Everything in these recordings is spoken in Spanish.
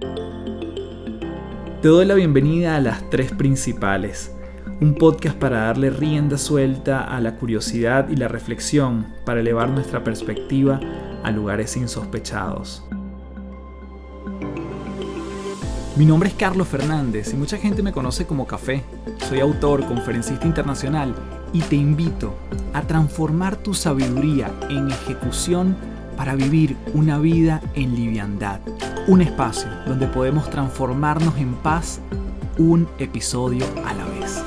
Te doy la bienvenida a Las Tres Principales, un podcast para darle rienda suelta a la curiosidad y la reflexión para elevar nuestra perspectiva a lugares insospechados. Mi nombre es Carlos Fernández y mucha gente me conoce como Café. Soy autor, conferencista internacional y te invito a transformar tu sabiduría en ejecución para vivir una vida en liviandad. Un espacio donde podemos transformarnos en paz un episodio a la vez.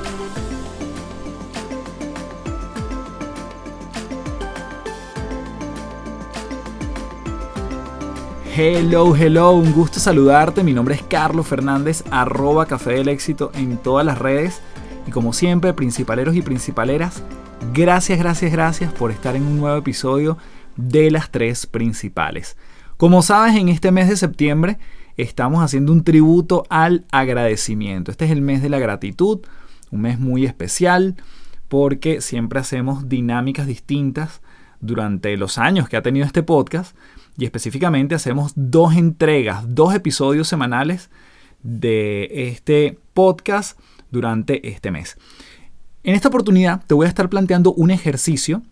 Hello, hello, un gusto saludarte. Mi nombre es Carlos Fernández, arroba Café del Éxito en todas las redes. Y como siempre, principaleros y principaleras, gracias, gracias, gracias por estar en un nuevo episodio de las tres principales. Como sabes, en este mes de septiembre estamos haciendo un tributo al agradecimiento. Este es el mes de la gratitud, un mes muy especial porque siempre hacemos dinámicas distintas durante los años que ha tenido este podcast y específicamente hacemos dos entregas, dos episodios semanales de este podcast durante este mes. En esta oportunidad te voy a estar planteando un ejercicio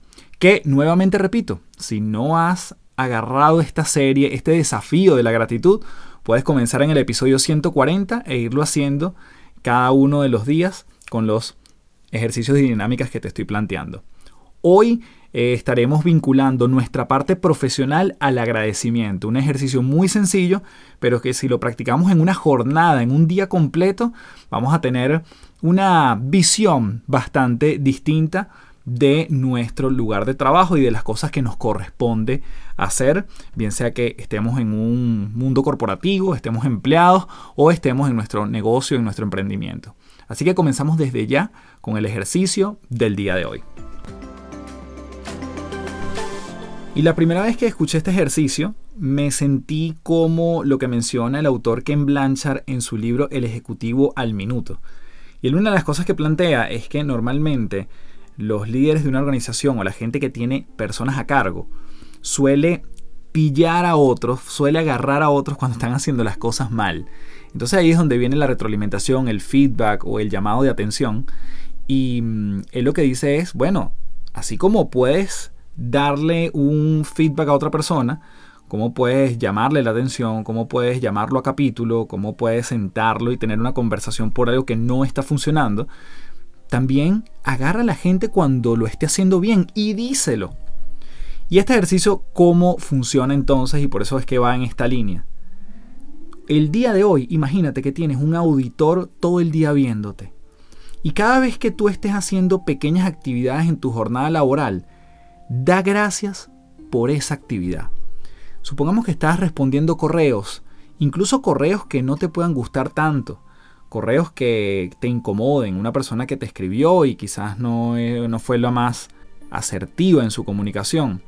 que nuevamente repito, si no has agarrado esta serie, este desafío de la gratitud, puedes comenzar en el episodio 140 e irlo haciendo cada uno de los días con los ejercicios y dinámicas que te estoy planteando. Hoy eh, estaremos vinculando nuestra parte profesional al agradecimiento. Un ejercicio muy sencillo, pero que si lo practicamos en una jornada, en un día completo, vamos a tener una visión bastante distinta de nuestro lugar de trabajo y de las cosas que nos corresponde hacer, bien sea que estemos en un mundo corporativo, estemos empleados o estemos en nuestro negocio, en nuestro emprendimiento. Así que comenzamos desde ya con el ejercicio del día de hoy. Y la primera vez que escuché este ejercicio, me sentí como lo que menciona el autor Ken Blanchard en su libro El Ejecutivo al Minuto. Y una de las cosas que plantea es que normalmente los líderes de una organización o la gente que tiene personas a cargo suele pillar a otros, suele agarrar a otros cuando están haciendo las cosas mal. Entonces ahí es donde viene la retroalimentación, el feedback o el llamado de atención. Y mm, él lo que dice es, bueno, así como puedes darle un feedback a otra persona, cómo puedes llamarle la atención, cómo puedes llamarlo a capítulo, cómo puedes sentarlo y tener una conversación por algo que no está funcionando, también agarra a la gente cuando lo esté haciendo bien y díselo. Y este ejercicio, ¿cómo funciona entonces? Y por eso es que va en esta línea. El día de hoy, imagínate que tienes un auditor todo el día viéndote. Y cada vez que tú estés haciendo pequeñas actividades en tu jornada laboral, da gracias por esa actividad. Supongamos que estás respondiendo correos, incluso correos que no te puedan gustar tanto correos que te incomoden, una persona que te escribió y quizás no, eh, no fue lo más asertiva en su comunicación.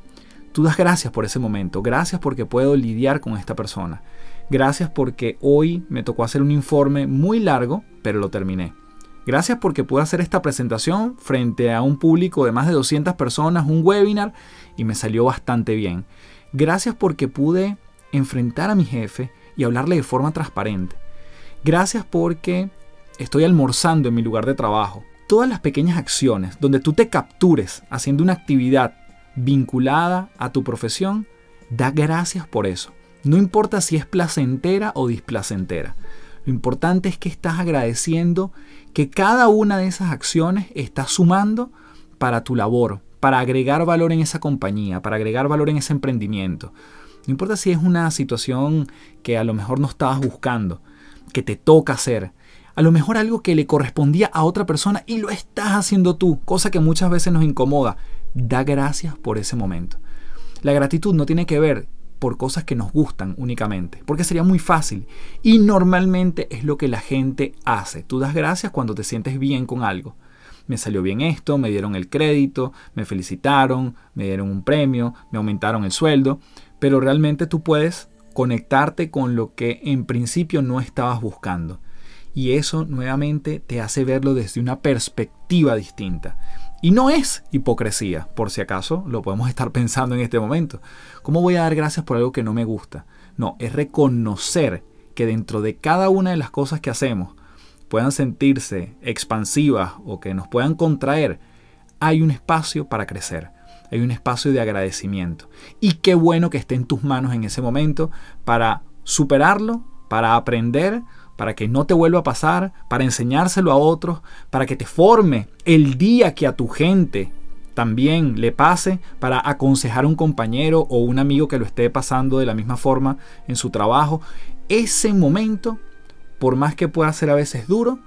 Tú das gracias por ese momento, gracias porque puedo lidiar con esta persona. Gracias porque hoy me tocó hacer un informe muy largo, pero lo terminé. Gracias porque pude hacer esta presentación frente a un público de más de 200 personas, un webinar, y me salió bastante bien. Gracias porque pude enfrentar a mi jefe y hablarle de forma transparente. Gracias porque estoy almorzando en mi lugar de trabajo. Todas las pequeñas acciones donde tú te captures haciendo una actividad vinculada a tu profesión, da gracias por eso. No importa si es placentera o displacentera. Lo importante es que estás agradeciendo que cada una de esas acciones está sumando para tu labor, para agregar valor en esa compañía, para agregar valor en ese emprendimiento. No importa si es una situación que a lo mejor no estabas buscando, que te toca hacer. A lo mejor algo que le correspondía a otra persona y lo estás haciendo tú, cosa que muchas veces nos incomoda. Da gracias por ese momento. La gratitud no tiene que ver por cosas que nos gustan únicamente, porque sería muy fácil y normalmente es lo que la gente hace. Tú das gracias cuando te sientes bien con algo. Me salió bien esto, me dieron el crédito, me felicitaron, me dieron un premio, me aumentaron el sueldo, pero realmente tú puedes conectarte con lo que en principio no estabas buscando. Y eso nuevamente te hace verlo desde una perspectiva distinta. Y no es hipocresía, por si acaso lo podemos estar pensando en este momento. ¿Cómo voy a dar gracias por algo que no me gusta? No, es reconocer que dentro de cada una de las cosas que hacemos puedan sentirse expansivas o que nos puedan contraer, hay un espacio para crecer, hay un espacio de agradecimiento. Y qué bueno que esté en tus manos en ese momento para superarlo, para aprender, para que no te vuelva a pasar, para enseñárselo a otros, para que te forme el día que a tu gente también le pase, para aconsejar a un compañero o un amigo que lo esté pasando de la misma forma en su trabajo. Ese momento, por más que pueda ser a veces duro,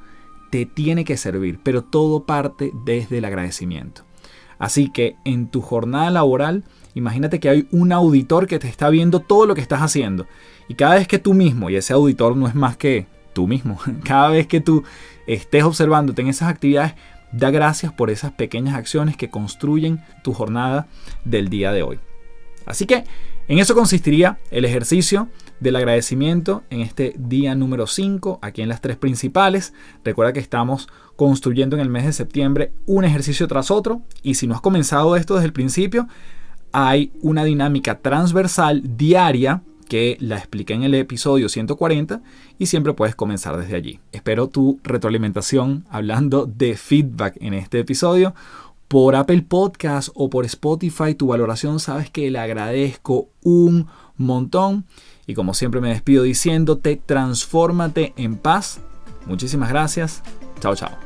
te tiene que servir, pero todo parte desde el agradecimiento. Así que en tu jornada laboral, imagínate que hay un auditor que te está viendo todo lo que estás haciendo. Y cada vez que tú mismo, y ese auditor no es más que tú mismo, cada vez que tú estés observándote en esas actividades, da gracias por esas pequeñas acciones que construyen tu jornada del día de hoy. Así que en eso consistiría el ejercicio del agradecimiento en este día número 5, aquí en las tres principales. Recuerda que estamos construyendo en el mes de septiembre un ejercicio tras otro y si no has comenzado esto desde el principio, hay una dinámica transversal diaria que la expliqué en el episodio 140 y siempre puedes comenzar desde allí. Espero tu retroalimentación hablando de feedback en este episodio por Apple Podcast o por Spotify, tu valoración sabes que le agradezco un montón. Y como siempre me despido diciéndote, transfórmate en paz. Muchísimas gracias. Chao, chao.